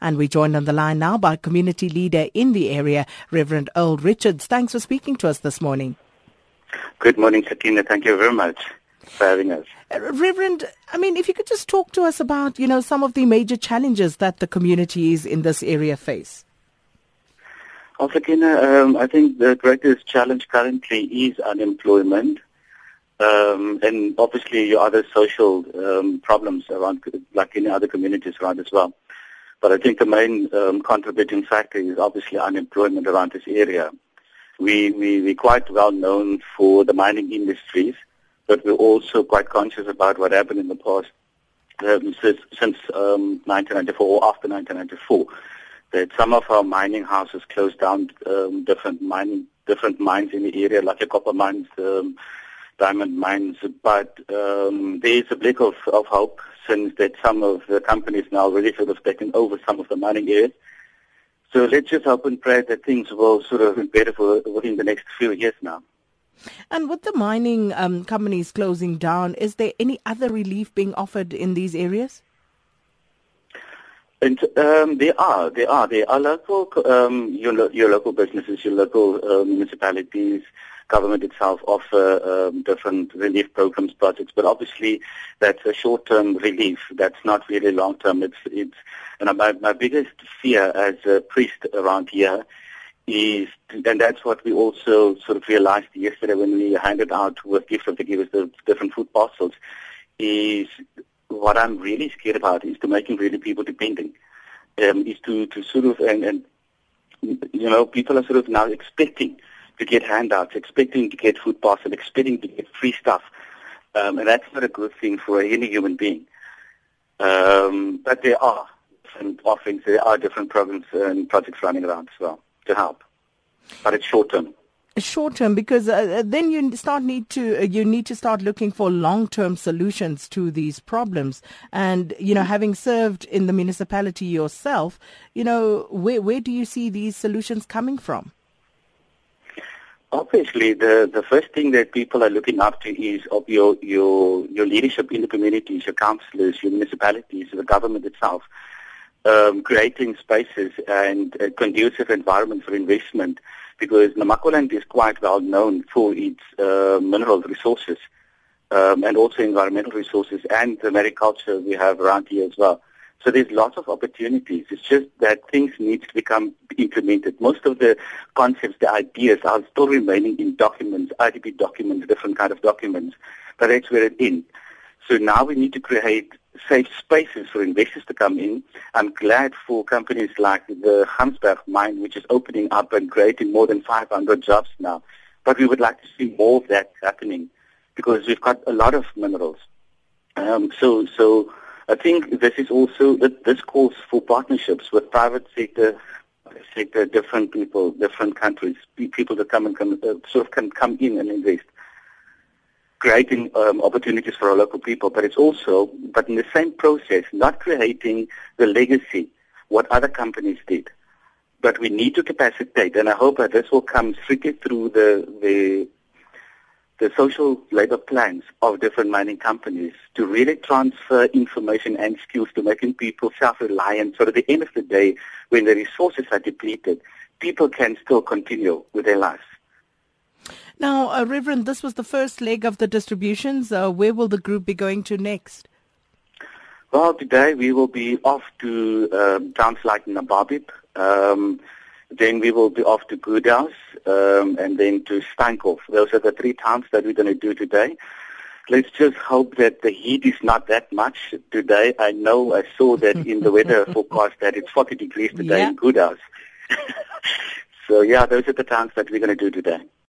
And we're joined on the line now by community leader in the area, Reverend Earl Richards. Thanks for speaking to us this morning. Good morning, Sakina. Thank you very much for having us. Uh, Reverend, I mean, if you could just talk to us about, you know, some of the major challenges that the communities in this area face. Well, Sakina, um, I think the greatest challenge currently is unemployment. Um, and obviously your other social um, problems around, like in other communities around as well. But I think the main um, contributing factor is obviously unemployment around this area. We, we, we're quite well known for the mining industries, but we're also quite conscious about what happened in the past um, since, since um, 1994 or after 1994, that some of our mining houses closed down um, different mining different mines in the area, like the copper mines, um, diamond mines, but um, there is a blik of, of hope since that some of the companies now really sort of taken over some of the mining areas. So let's just hope and pray that things will sort of be better for, within the next few years now. And with the mining um, companies closing down, is there any other relief being offered in these areas? And um, there are, there are, there are local, um, your, your local businesses, your local uh, municipalities, government itself offer um, different relief programs, projects, but obviously that's a short-term relief. That's not really long-term. It's, it's, and my, my biggest fear as a priest around here is, and that's what we also sort of realized yesterday when we handed out with gifts of the givers the different food parcels, is what I'm really scared about is to making really people dependent. Um, is to, to sort of, and, and, you know, people are sort of now expecting to get handouts, expecting to get food parcels, expecting to get free stuff. Um, and that's not a good thing for any human being. Um, but there are different offerings, there are different programs and projects running around as well to help. But it's short term short term because uh, uh, then you start need to uh, you need to start looking for long term solutions to these problems and you know having served in the municipality yourself you know where where do you see these solutions coming from obviously the the first thing that people are looking up to is of your your your leadership in the communities your councillors your municipalities the government itself um, creating spaces and a conducive environment for investment because Namaqualand is quite well known for its uh, mineral resources um, and also environmental resources and the mariculture we have around here as well. So there's lots of opportunities. It's just that things need to become implemented. Most of the concepts, the ideas are still remaining in documents, IDP documents, different kind of documents, but that's where it ends. So now we need to create safe spaces for investors to come in. I'm glad for companies like the Gamsberg mine, which is opening up and creating more than 500 jobs now. But we would like to see more of that happening because we've got a lot of minerals. Um, so, so I think this is also this calls for partnerships with private sector, sector, different people, different countries, people that come and come, uh, sort of can come in and invest creating um, opportunities for our local people, but it's also, but in the same process, not creating the legacy what other companies did. But we need to capacitate, and I hope that this will come strictly through the, the, the social labor plans of different mining companies to really transfer information and skills to making people self-reliant so that at the end of the day, when the resources are depleted, people can still continue with their lives. Now, uh, Reverend, this was the first leg of the distributions. Uh, where will the group be going to next? Well, today we will be off to um, towns like Nababeep. Um, then we will be off to Goudas um, and then to Steinkopf. Those are the three towns that we're going to do today. Let's just hope that the heat is not that much today. I know I saw that in the weather forecast that it's 40 degrees today yeah. in Goudas. so yeah, those are the towns that we're going to do today.